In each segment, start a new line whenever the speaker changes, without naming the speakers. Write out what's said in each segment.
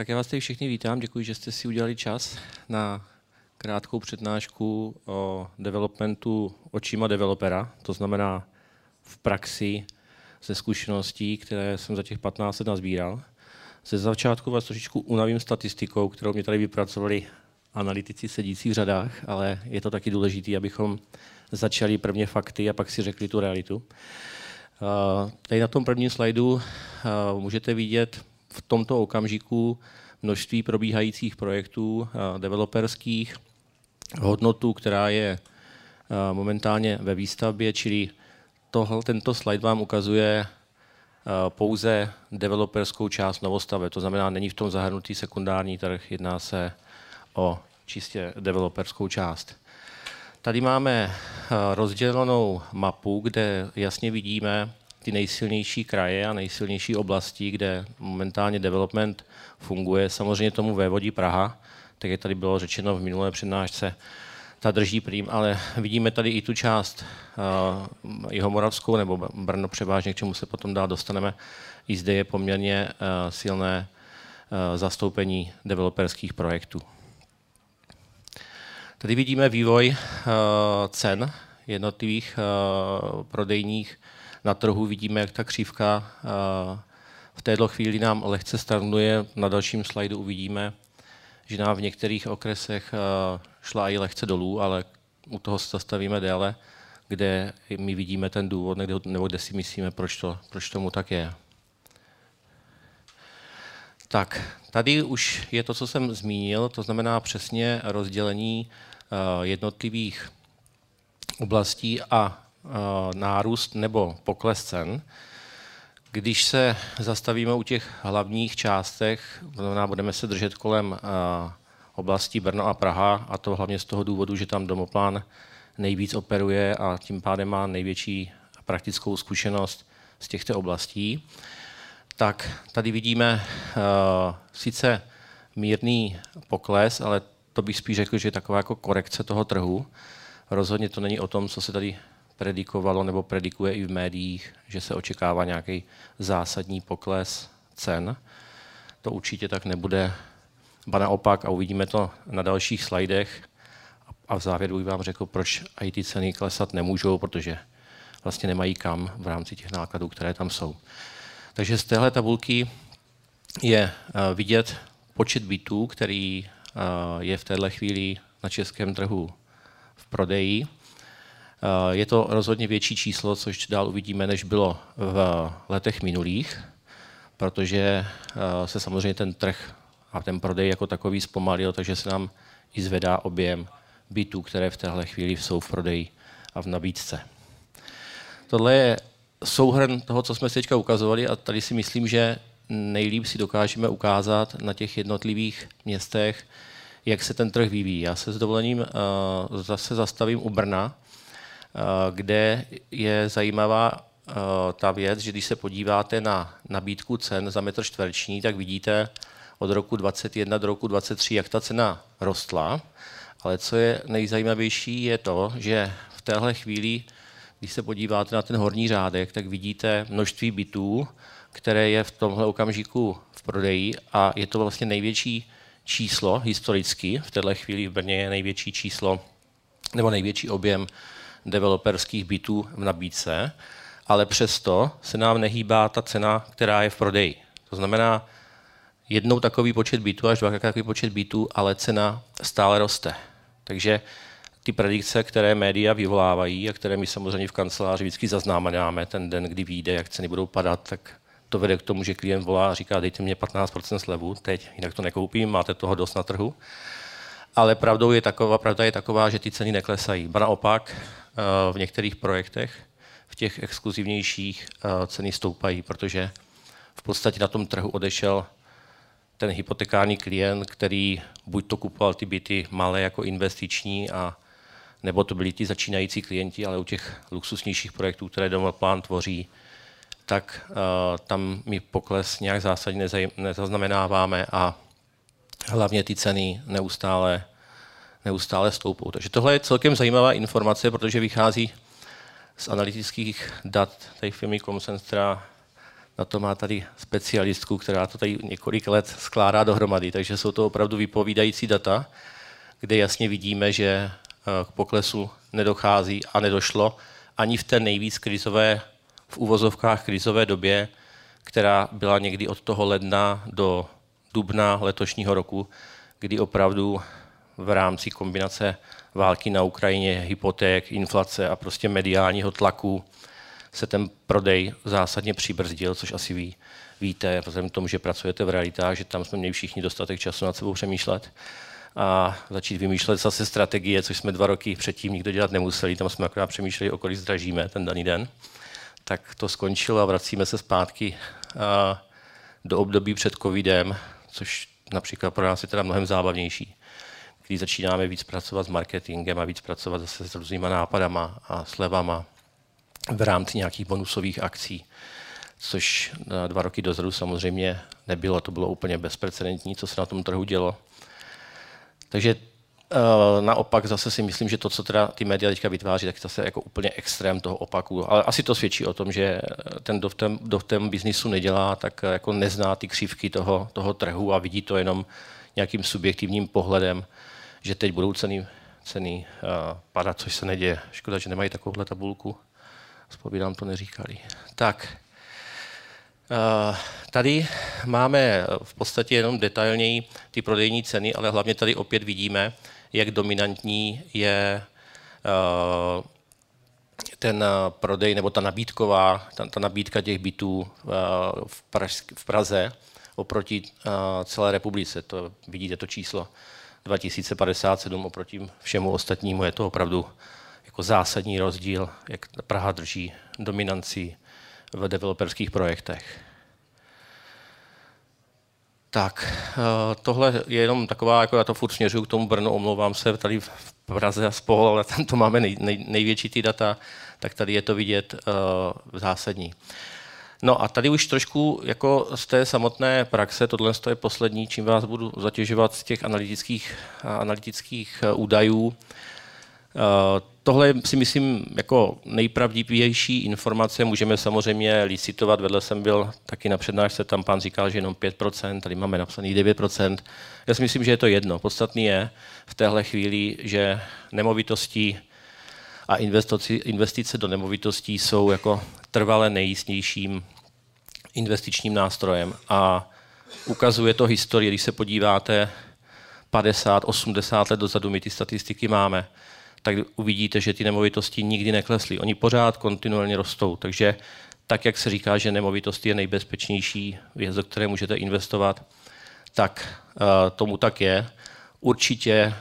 Tak já vás tady všechny vítám, děkuji, že jste si udělali čas na krátkou přednášku o developmentu očima developera, to znamená v praxi ze zkušeností, které jsem za těch 15 let nazbíral. Ze začátku vás trošičku unavím statistikou, kterou mě tady vypracovali analytici sedící v řadách, ale je to taky důležité, abychom začali prvně fakty a pak si řekli tu realitu. Tady na tom prvním slajdu můžete vidět v tomto okamžiku množství probíhajících projektů developerských, hodnotu, která je momentálně ve výstavbě, čili tohle, tento slide vám ukazuje pouze developerskou část novostave. To znamená, není v tom zahrnutý sekundární trh, jedná se o čistě developerskou část. Tady máme rozdělenou mapu, kde jasně vidíme ty nejsilnější kraje a nejsilnější oblasti, kde momentálně development funguje. Samozřejmě tomu vévodí Praha, tak jak tady bylo řečeno v minulé přednášce, ta drží prým, ale vidíme tady i tu část uh, Jihomoravskou nebo Brno převážně, k čemu se potom dál dostaneme. I zde je poměrně uh, silné uh, zastoupení developerských projektů. Tady vidíme vývoj uh, cen jednotlivých uh, prodejních na trhu. Vidíme, jak ta křívka uh, v této chvíli nám lehce stagnuje. Na dalším slajdu uvidíme, že nám v některých okresech uh, šla i lehce dolů, ale u toho se zastavíme déle, kde my vidíme ten důvod, nebo kde si myslíme, proč, to, proč tomu tak je. Tak, tady už je to, co jsem zmínil, to znamená přesně rozdělení jednotlivých oblastí a nárůst nebo pokles cen. Když se zastavíme u těch hlavních částech, znamená, budeme se držet kolem oblastí Brno a Praha, a to hlavně z toho důvodu, že tam domoplán nejvíc operuje a tím pádem má největší praktickou zkušenost z těchto oblastí, tak tady vidíme uh, sice mírný pokles, ale to bych spíš řekl, že je taková jako korekce toho trhu. Rozhodně to není o tom, co se tady predikovalo nebo predikuje i v médiích, že se očekává nějaký zásadní pokles cen. To určitě tak nebude, ba naopak, a uvidíme to na dalších slajdech. A v závěru bych vám řekl, proč i ty ceny klesat nemůžou, protože vlastně nemají kam v rámci těch nákladů, které tam jsou. Takže z téhle tabulky je eh, vidět počet bytů, který eh, je v této chvíli na českém trhu v prodeji. Eh, je to rozhodně větší číslo, což dál uvidíme, než bylo v letech minulých, protože eh, se samozřejmě ten trh a ten prodej jako takový zpomalil, takže se nám i zvedá objem bytů, které v téhle chvíli jsou v prodeji a v nabídce. Tohle je souhrn toho, co jsme si teďka ukazovali a tady si myslím, že nejlíp si dokážeme ukázat na těch jednotlivých městech, jak se ten trh vyvíjí. Já se s dovolením uh, zase zastavím u Brna, Eh, kde je zajímavá eh, ta věc, že když se podíváte na nabídku cen za metr čtvereční, tak vidíte od roku 2021 do roku 2023, jak ta cena rostla. Ale co je nejzajímavější, je to, že v téhle chvíli, když se podíváte na ten horní řádek, tak vidíte množství bytů, které je v tomhle okamžiku v prodeji a je to vlastně největší číslo historicky. V téhle chvíli v Brně je největší číslo nebo největší objem developerských bytů v nabídce, ale přesto se nám nehýbá ta cena, která je v prodeji. To znamená, jednou takový počet bytů až dvakrát takový počet bytů, ale cena stále roste. Takže ty predikce, které média vyvolávají a které my samozřejmě v kanceláři vždycky zaznamenáme ten den, kdy vyjde, jak ceny budou padat, tak to vede k tomu, že klient volá a říká, dejte mě 15% slevu, teď, jinak to nekoupím, máte toho dost na trhu. Ale pravdou je taková, pravda je taková, že ty ceny neklesají. Ba naopak, v některých projektech, v těch exkluzivnějších eh, ceny stoupají, protože v podstatě na tom trhu odešel ten hypotekární klient, který buď to kupoval ty byty malé jako investiční, a, nebo to byli ti začínající klienti, ale u těch luxusnějších projektů, které Domoplán tvoří, tak uh, tam my pokles nějak zásadně nezaznamenáváme a hlavně ty ceny neustále neustále stoupou. Takže tohle je celkem zajímavá informace, protože vychází z analytických dat té firmy Comcentra Na to má tady specialistku, která to tady několik let skládá dohromady, takže jsou to opravdu vypovídající data, kde jasně vidíme, že eh, k poklesu nedochází a nedošlo ani v té nejvíc krizové, v uvozovkách krizové době, která byla někdy od toho ledna do dubna letošního roku, kdy opravdu v rámci kombinace války na Ukrajině, hypoték, inflace a prostě mediálního tlaku se ten prodej zásadně přibrzdil, což asi ví, víte, vzhledem k tomu, že pracujete v realitách, že tam jsme měli všichni dostatek času nad sebou přemýšlet a začít vymýšlet zase strategie, což jsme dva roky předtím nikdo dělat nemuseli, tam jsme akorát přemýšleli, o kolik zdražíme ten daný den. Tak to skončilo a vracíme se zpátky do období před covidem, což například pro nás je teda mnohem zábavnější, když začínáme víc pracovat s marketingem a víc pracovat zase s různýma nápadama a slevama v rámci nějakých bonusových akcí, což dva roky dozadu samozřejmě nebylo, to bylo úplně bezprecedentní, co se na tom trhu dělo. Takže naopak zase si myslím, že to, co teda ty média teďka vytváří, tak zase jako úplně extrém toho opaku. Ale asi to svědčí o tom, že ten, kdo v tom, kdo v tom biznisu nedělá, tak jako nezná ty křivky toho, toho trhu a vidí to jenom nějakým subjektivním pohledem, že teď budou ceny, ceny uh, padat, což se neděje. Škoda, že nemají takovouhle tabulku. Spovídám, to neříkali. Tak, tady máme v podstatě jenom detailněji ty prodejní ceny, ale hlavně tady opět vidíme, jak dominantní je uh, ten prodej nebo ta nabídková, ta, ta nabídka těch bytů uh, v, Praž, v Praze oproti celé republice. To vidíte to číslo 2057 oproti všemu ostatnímu. Je to opravdu jako zásadní rozdíl, jak Praha drží dominanci v developerských projektech. Tak, eh, tohle je jenom taková, jako já to furt směřuju k tomu Brnu, omlouvám se, tady v Praze a spol, ale tam to máme nej, nej, největší ty data, tak tady je to vidět uh, zásadní. No a tady už trošku jako z té samotné praxe, tohle je poslední, čím vás budu zatěžovat z těch analytických, analytických eh, údajů. Eh, tohle si myslím jako nejpravdivější informace. Můžeme samozřejmě licitovat. Vedle jsem byl taky na přednášce, tam pán říkal, že jenom 5%, tady máme napsaný 9%. Já si myslím, že je to jedno. Podstatný je v téhle chvíli, že nemovitosti a investice do nemovitostí jsou jako trvale nejistnějším investičním nástrojem. A ukazuje to historii, když se podíváte 50, 80 let dozadu, my ty statistiky máme, tak uvidíte, že ty nemovitosti nikdy neklesly. Oni pořád kontinuálně rostou. Takže tak, jak se říká, že nemovitosti je nejbezpečnější věc, do které můžete investovat, tak uh, tomu tak je. Určitě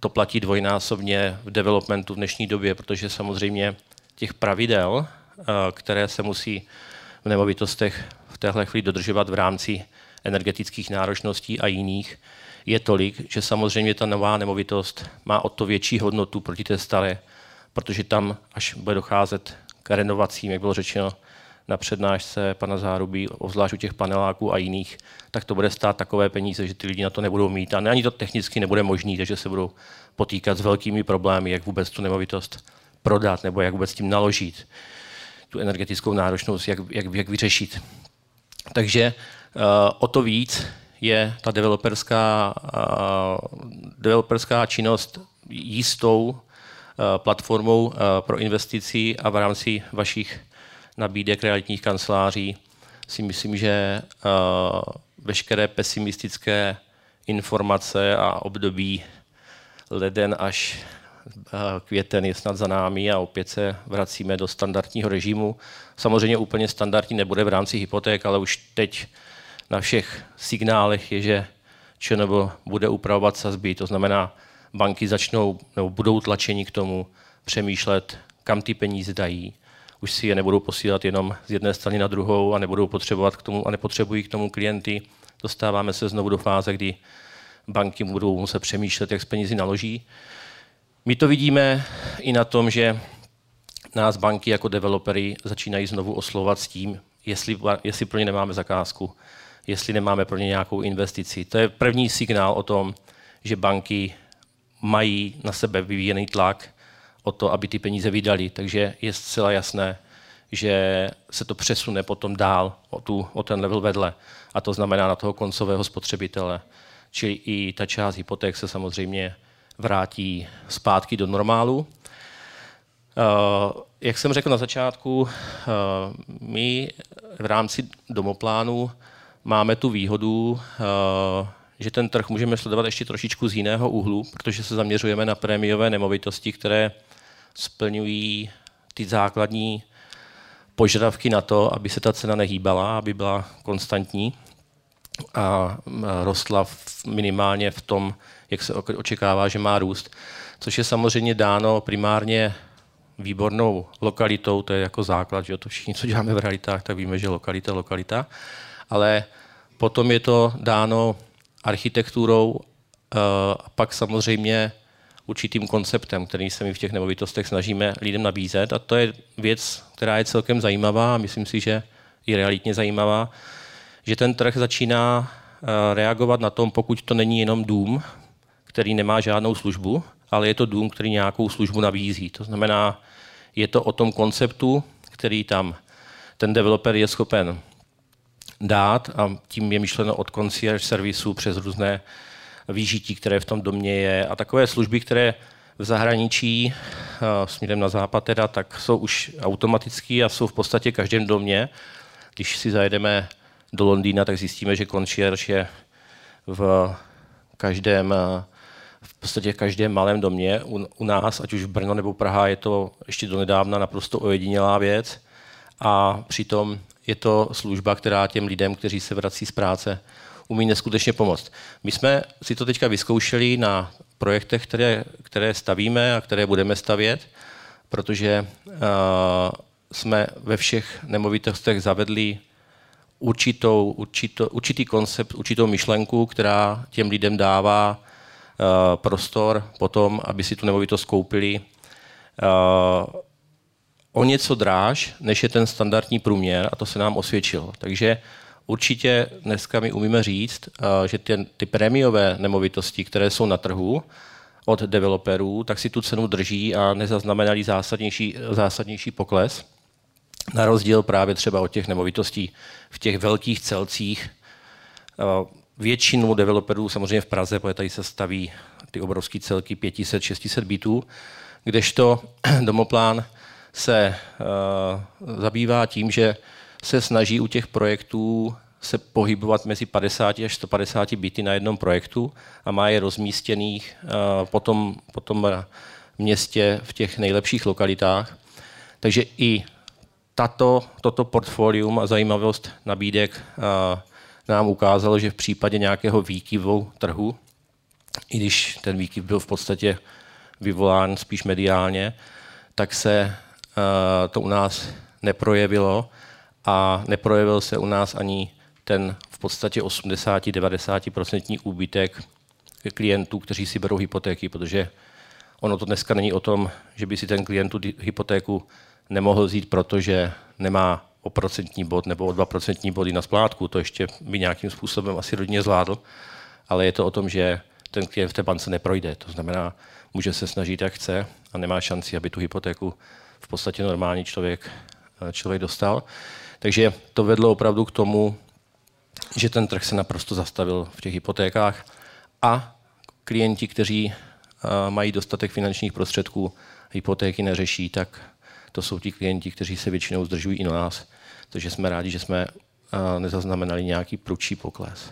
to platí dvojnásobně v developmentu v dnešní době, protože samozřejmě těch pravidel, uh, které se musí v nemovitostech v téhle chvíli dodržovat v rámci energetických náročností a jiných, je tolik, že samozřejmě ta nová nemovitost má o to větší hodnotu proti té staré, protože tam, až bude docházet k renovacím, jak bylo řečeno na přednášce pana Zárubí, obzvlášť u těch paneláků a jiných, tak to bude stát takové peníze, že ty lidi na to nebudou mít. A ani to technicky nebude možné, takže se budou potýkat s velkými problémy, jak vůbec tu nemovitost prodat nebo jak vůbec s tím naložit, tu energetickou náročnost, jak, jak, jak vyřešit. Takže uh, o to víc je ta developerská, developerská činnost jistou platformou pro investici a v rámci vašich nabídek realitních kanceláří si myslím, že veškeré pesimistické informace a období leden až květen je snad za námi a opět se vracíme do standardního režimu. Samozřejmě úplně standardní nebude v rámci hypoték, ale už teď na všech signálech je, že ČNB bude upravovat sazby, to znamená, banky začnou nebo budou tlačeni k tomu přemýšlet, kam ty peníze dají. Už si je nebudou posílat jenom z jedné strany na druhou a nebudou potřebovat k tomu a nepotřebují k tomu klienty. Dostáváme se znovu do fáze, kdy banky budou muset přemýšlet, jak s penězi naloží. My to vidíme i na tom, že nás banky jako developery začínají znovu oslovat s tím, jestli, jestli pro ně nemáme zakázku, jestli nemáme pro ně nějakou investici. To je první signál o tom, že banky mají na sebe vyvíjený tlak o to, aby ty peníze vydali. Takže je zcela jasné, že se to přesune potom dál o, tu, o ten level vedle. A to znamená na toho koncového spotřebitele. Čili i ta část hypoték se samozřejmě vrátí zpátky do normálu. Uh, jak jsem řekl na začátku, uh, my v rámci domoplánu máme tu výhodu, uh, že ten trh můžeme sledovat ještě trošičku z jiného úhlu, protože se zaměřujeme na prémiové nemovitosti, které splňují ty základní požadavky na to, aby se ta cena nehýbala, aby byla konstantní a rostla minimálně v tom, jak se očekává, že má růst. Což je samozřejmě dáno primárně výbornou lokalitou, to je jako základ, že to všichni, co děláme v realitách, tak víme, že lokalita lokalita, ale potom je to dáno architekturou eh, a pak samozřejmě určitým konceptem, který se my v těch nemovitostech snažíme lidem nabízet. A to je věc, která je celkem zajímavá a myslím si, že je realitně zajímavá, že ten trh začíná eh, reagovat na tom, pokud to není jenom dům, který nemá žádnou službu, ale je to dům, který nějakou službu nabízí. To znamená, je to o tom konceptu, který tam ten developer je schopen dát a tím je myšleno od concierge servisu přes různé výžití, které v tom domě je a takové služby, které v zahraničí směrem na západ teda, tak jsou už automatické a jsou v podstatě každém domě. Když si zajedeme do Londýna, tak zjistíme, že concierge je v každém v podstatě v každém malém domě u, u nás, ať už v Brno nebo Praha, je to ještě donedávna naprosto ojedinělá věc. A přitom je to služba, která těm lidem, kteří se vrací z práce, umí neskutečně pomoct. My jsme si to teďka vyzkoušeli na projektech, které, které stavíme a které budeme stavět, protože uh, jsme ve všech nemovitostech zavedli určitou, určito, určitý koncept, určitou myšlenku, která těm lidem dává uh, prostor potom, aby si tu nemovitost koupili uh, o něco dráž, než je ten standardní průměr a to se nám osvědčilo. Takže určitě dneska my umíme říct, uh, že ty, ty prémiové nemovitosti, které jsou na trhu od developerů, tak si tu cenu drží a nezaznamenali zásadnější, zásadnější pokles. Na rozdíl právě třeba od těch nemovitostí v těch velkých celcích. Většinu developerů samozřejmě v Praze, protože tady se staví ty obrovské celky 500-600 bytů, kdežto domoplán se uh, zabývá tím, že se snaží u těch projektů se pohybovat mezi 50 až 150 byty na jednom projektu a má je rozmístěných uh, potom, potom městě v těch nejlepších lokalitách. Takže i tato, toto portfolium a zajímavost nabídek a, nám ukázalo, že v případě nějakého výkyvu trhu, i když ten výkyv byl v podstatě vyvolán spíš mediálně, tak se to u nás neprojevilo a neprojevil se u nás ani ten v podstatě 80-90% úbytek klientů, kteří si berou hypotéky, protože ono to dneska není o tom, že by si ten klient tu hypotéku nemohl vzít, protože nemá o procentní bod nebo o dva procentní body na splátku, to ještě by nějakým způsobem asi rodně zvládl, ale je to o tom, že ten klient v té bance neprojde. To znamená, může se snažit, jak chce a nemá šanci, aby tu hypotéku v podstatě normální člověk, eh, člověk dostal. Takže to vedlo opravdu k tomu, že ten trh se naprosto zastavil v těch hypotékách a klienti, kteří eh, mají dostatek finančních prostředků, hypotéky neřeší, tak to jsou ti klienti, kteří se většinou zdržují i na nás. Takže jsme rádi, že jsme nezaznamenali nějaký prudší pokles.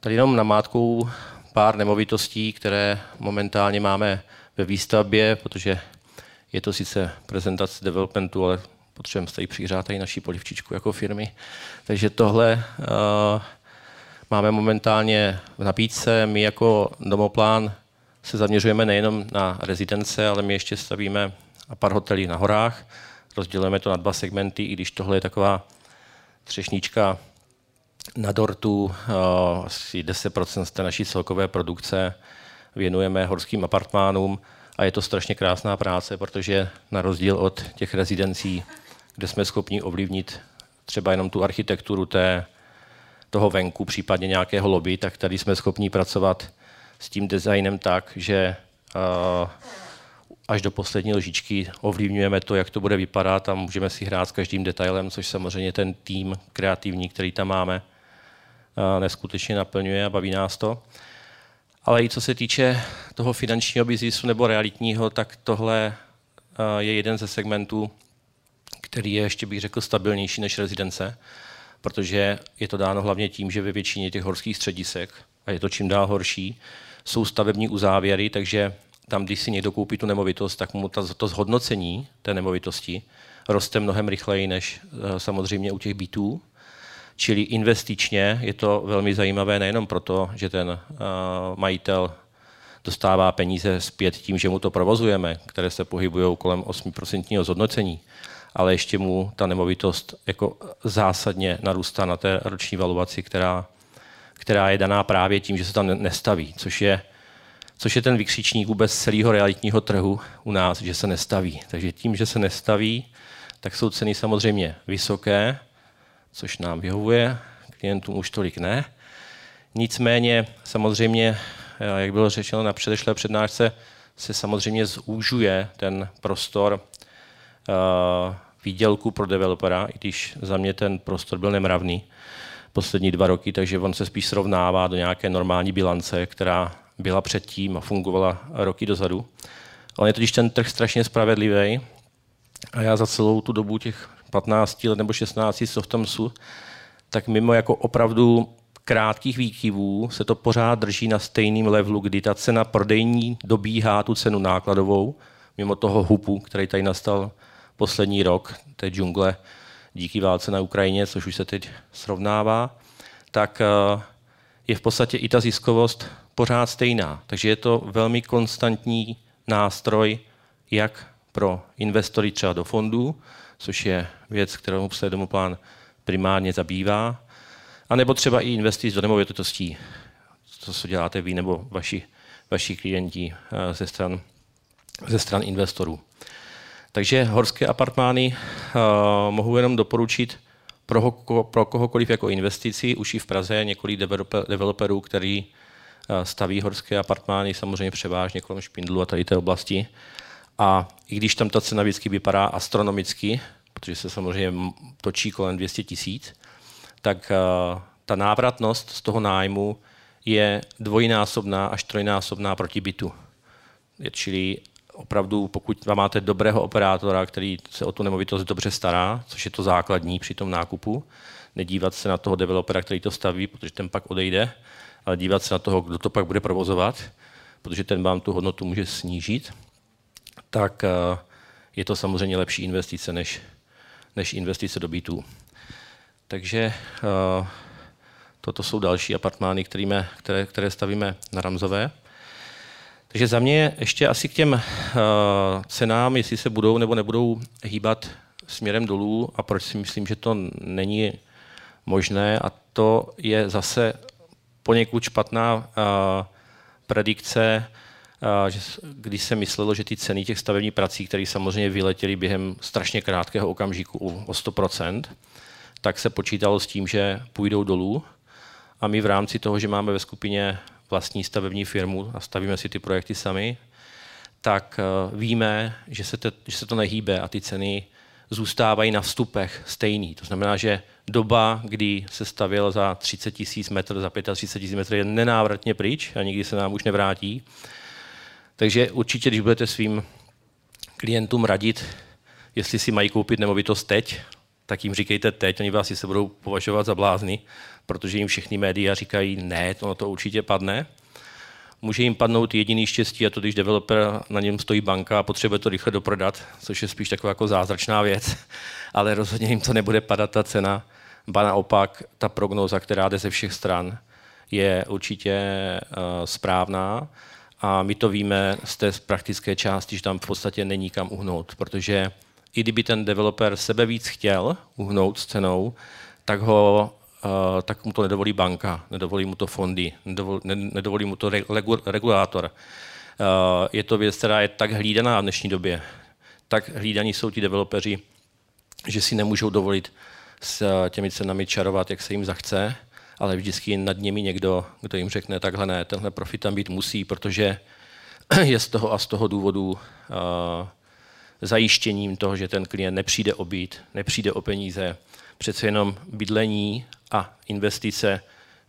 Tady jenom namátkou pár nemovitostí, které momentálně máme ve výstavbě, protože je to sice prezentace developmentu, ale potřebujeme tady přihřát tady naší polivčičku jako firmy. Takže tohle uh, máme momentálně v nabídce. My jako domoplán se zaměřujeme nejenom na rezidence, ale my ještě stavíme pár hotelí na horách. Rozdělujeme to na dva segmenty, i když tohle je taková třešnička na dortu, eh, asi 10% z té naší celkové produkce věnujeme horským apartmánům a je to strašně krásná práce, protože na rozdíl od těch rezidencí, kde jsme schopni ovlivnit třeba jenom tu architekturu té, toho venku, případně nějakého lobby, tak tady jsme schopni pracovat s tím designem tak, že až do poslední lžičky ovlivňujeme to, jak to bude vypadat a můžeme si hrát s každým detailem, což samozřejmě ten tým kreativní, který tam máme, neskutečně naplňuje a baví nás to. Ale i co se týče toho finančního biznisu nebo realitního, tak tohle je jeden ze segmentů, který je ještě bych řekl stabilnější než rezidence, protože je to dáno hlavně tím, že ve většině těch horských středisek, a je to čím dál horší, jsou stavební uzávěry, takže tam, když si někdo koupí tu nemovitost, tak mu to, to zhodnocení té nemovitosti roste mnohem rychleji než eh, samozřejmě u těch bytů. Čili investičně je to velmi zajímavé nejenom proto, že ten uh, majitel dostává peníze zpět tím, že mu to provozujeme, které se pohybují kolem 8% zhodnocení, ale ještě mu ta nemovitost jako zásadně narůstá na té roční valuaci, která, která je daná právě tím, že se tam nestaví, což je, což je ten vykřičník vůbec celého realitního trhu u nás, že se nestaví. Takže tím, že se nestaví, tak jsou ceny samozřejmě vysoké, což nám vyhovuje, klientům už tolik ne. Nicméně samozřejmě, jak bylo řečeno na předešlé přednášce, se samozřejmě zúžuje ten prostor uh, výdělku pro developera, i když za mě ten prostor byl nemravný poslední dva roky, takže on se spíš srovnává do nějaké normální bilance, která byla předtím a fungovala roky dozadu. On je totiž ten trh strašně spravedlivý a já za celou tu dobu těch 15 let nebo 16 Softomsu, tak mimo jako opravdu krátkých výkyvů se to pořád drží na stejném levelu, kdy ta cena prodejní dobíhá tu cenu nákladovou, mimo toho hupu, který tady nastal poslední rok, té džungle díky válce na Ukrajině, což už se teď srovnává, tak eh, je v podstatě i ta ziskovost pořád stejná. Takže je to velmi konstantní nástroj, jak pro investory třeba do fondů, což je věc, kterou se domoplán primárně zabývá, a nebo třeba i investic do nemovitostí, to, co děláte vy nebo vaši, vaši klienti eh, ze stran, ze stran investorů. Takže horské apartmány uh, mohu jenom doporučit pro, pro kohokoliv jako investici. Už i v Praze několik developer, developerů, který uh, staví horské apartmány, samozřejmě převážně kolem Špindlu a tady té oblasti. A i když tam ta cena vždycky vypadá astronomicky, protože se samozřejmě točí kolem 200 tisíc, tak uh, ta návratnost z toho nájmu je dvojnásobná až trojnásobná proti bytu. Čili opravdu, pokud vám máte dobrého operátora, který se o tu nemovitost dobře stará, což je to základní při tom nákupu, nedívat se na toho developera, který to staví, protože ten pak odejde, ale dívat se na toho, kdo to pak bude provozovat, protože ten vám tu hodnotu může snížit, tak eh, je to samozřejmě lepší investice než, než investice do bytů. Takže eh, toto jsou další apartmány, které, které stavíme na Ramzové. Takže za mě ještě asi k těm uh, cenám, jestli se budou nebo nebudou hýbat směrem dolů a proč si myslím, že to není možné a to je zase poněkud špatná predikce, že, když se myslelo, že ty ceny těch stavebních prací, které samozřejmě vyletěly během strašně krátkého okamžiku o 100%, tak se počítalo s tím, že půjdou dolů. A my v rámci toho, že máme ve skupině vlastní stavební firmu a stavíme si ty projekty sami, tak eh, víme, že se, te, že se to nehýbe a ty ceny zůstávají na vstupech stejný. To znamená, že doba, kdy se stavěl za 30 tisíc metrů, za 35 tisíc metrů, je nenávratně pryč a nikdy se nám už nevrátí. Takže určitě, když budete svým klientům radit, jestli si mají koupit nemovitost teď, tak jim říkejte teď, oni vás se budou považovat za blázny, protože jim všechny média říkají, ne, to, to určitě padne. Může jim padnout jediný štěstí, a to když developer na něm stojí banka a potřebuje to rychle doprodat, což je spíš taková jako zázračná věc, ale rozhodně jim to nebude padat ta cena. Ba naopak, ta prognóza, která jde ze všech stran, je určitě uh, správná a my to víme z té praktické části, že tam v podstatě není kam uhnout, protože i kdyby ten developer sebe víc chtěl uhnout s cenou, tak ho Uh, tak mu to nedovolí banka, nedovolí mu to fondy, nedovolí, ne, nedovolí mu to regu, regulátor. Uh, je to věc, která je tak hlídaná v dnešní době. Tak hlídaní jsou ti developeři, že si nemůžou dovolit s těmi cenami čarovat, jak se jim zachce, ale vždycky nad nimi někdo, kdo jim řekne, takhle ne, tenhle profit tam být musí, protože je z toho a z toho důvodu uh, zajištěním toho, že ten klient nepřijde o byt, nepřijde o peníze. Přece jenom bydlení a investice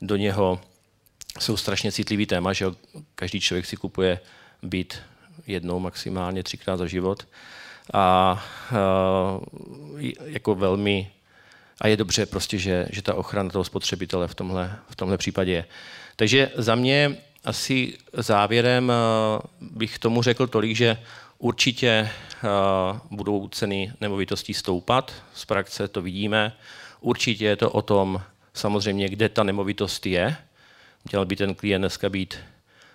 do něho jsou strašně citlivý téma, že každý člověk si kupuje byt jednou, maximálně třikrát za život. A uh, jako velmi a je dobře prostě, že, že ta ochrana toho spotřebitele v tomhle, v tomhle případě je. Takže za mě asi závěrem bych tomu řekl tolik, že určitě budou ceny nemovitostí stoupat, z praxe to vidíme. Určitě je to o tom samozřejmě, kde ta nemovitost je. Měl by ten klient dneska být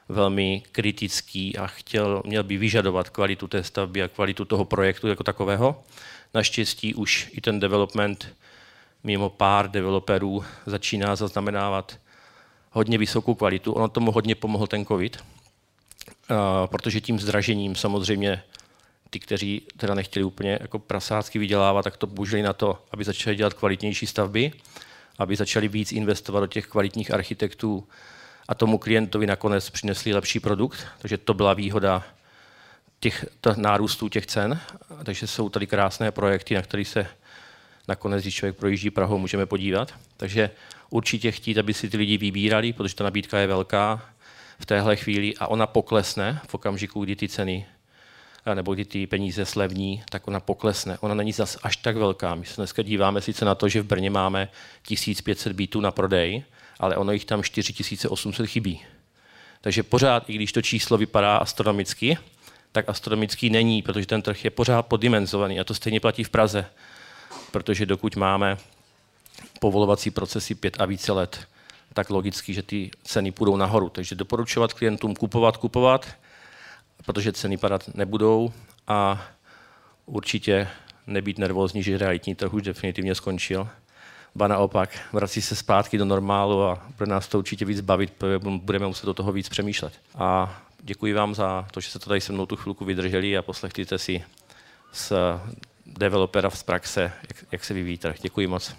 velmi kritický a chtěl, měl by vyžadovat kvalitu té stavby a kvalitu toho projektu jako takového. Naštěstí už i ten development mimo pár developerů začíná zaznamenávat hodně vysokou kvalitu. Ono tomu hodně pomohl ten COVID, protože tím zdražením samozřejmě ty, kteří teda nechtěli úplně jako prasácky vydělávat, tak to použili na to, aby začali dělat kvalitnější stavby, aby začali víc investovat do těch kvalitních architektů a tomu klientovi nakonec přinesli lepší produkt. Takže to byla výhoda těch nárůstů těch cen. Takže jsou tady krásné projekty, na kterých se nakonec, když člověk projíždí Prahou, můžeme podívat. Takže určitě chtít, aby si ty lidi vybírali, protože ta nabídka je velká v téhle chvíli a ona poklesne v okamžiku, kdy ty ceny nebo kdy ty peníze slevní, tak ona poklesne. Ona není zas až tak velká. My se dneska díváme sice na to, že v Brně máme 1500 bytů na prodej, ale ono jich tam 4800 chybí. Takže pořád, i když to číslo vypadá astronomicky, tak astronomický není, protože ten trh je pořád poddimenzovaný a to stejně platí v Praze protože dokud máme povolovací procesy pět a více let, tak logicky, že ty ceny půjdou nahoru. Takže doporučovat klientům kupovat, kupovat, protože ceny padat nebudou a určitě nebýt nervózní, že realitní trh už definitivně skončil. Ba naopak, vrací se zpátky do normálu a pro nás to určitě víc bavit, budeme muset do toho víc přemýšlet. A děkuji vám za to, že jste to tady se mnou tu chvilku vydrželi a poslechněte si s developera z praxe, jak, jak se vyvíjí trh. Děkuji moc.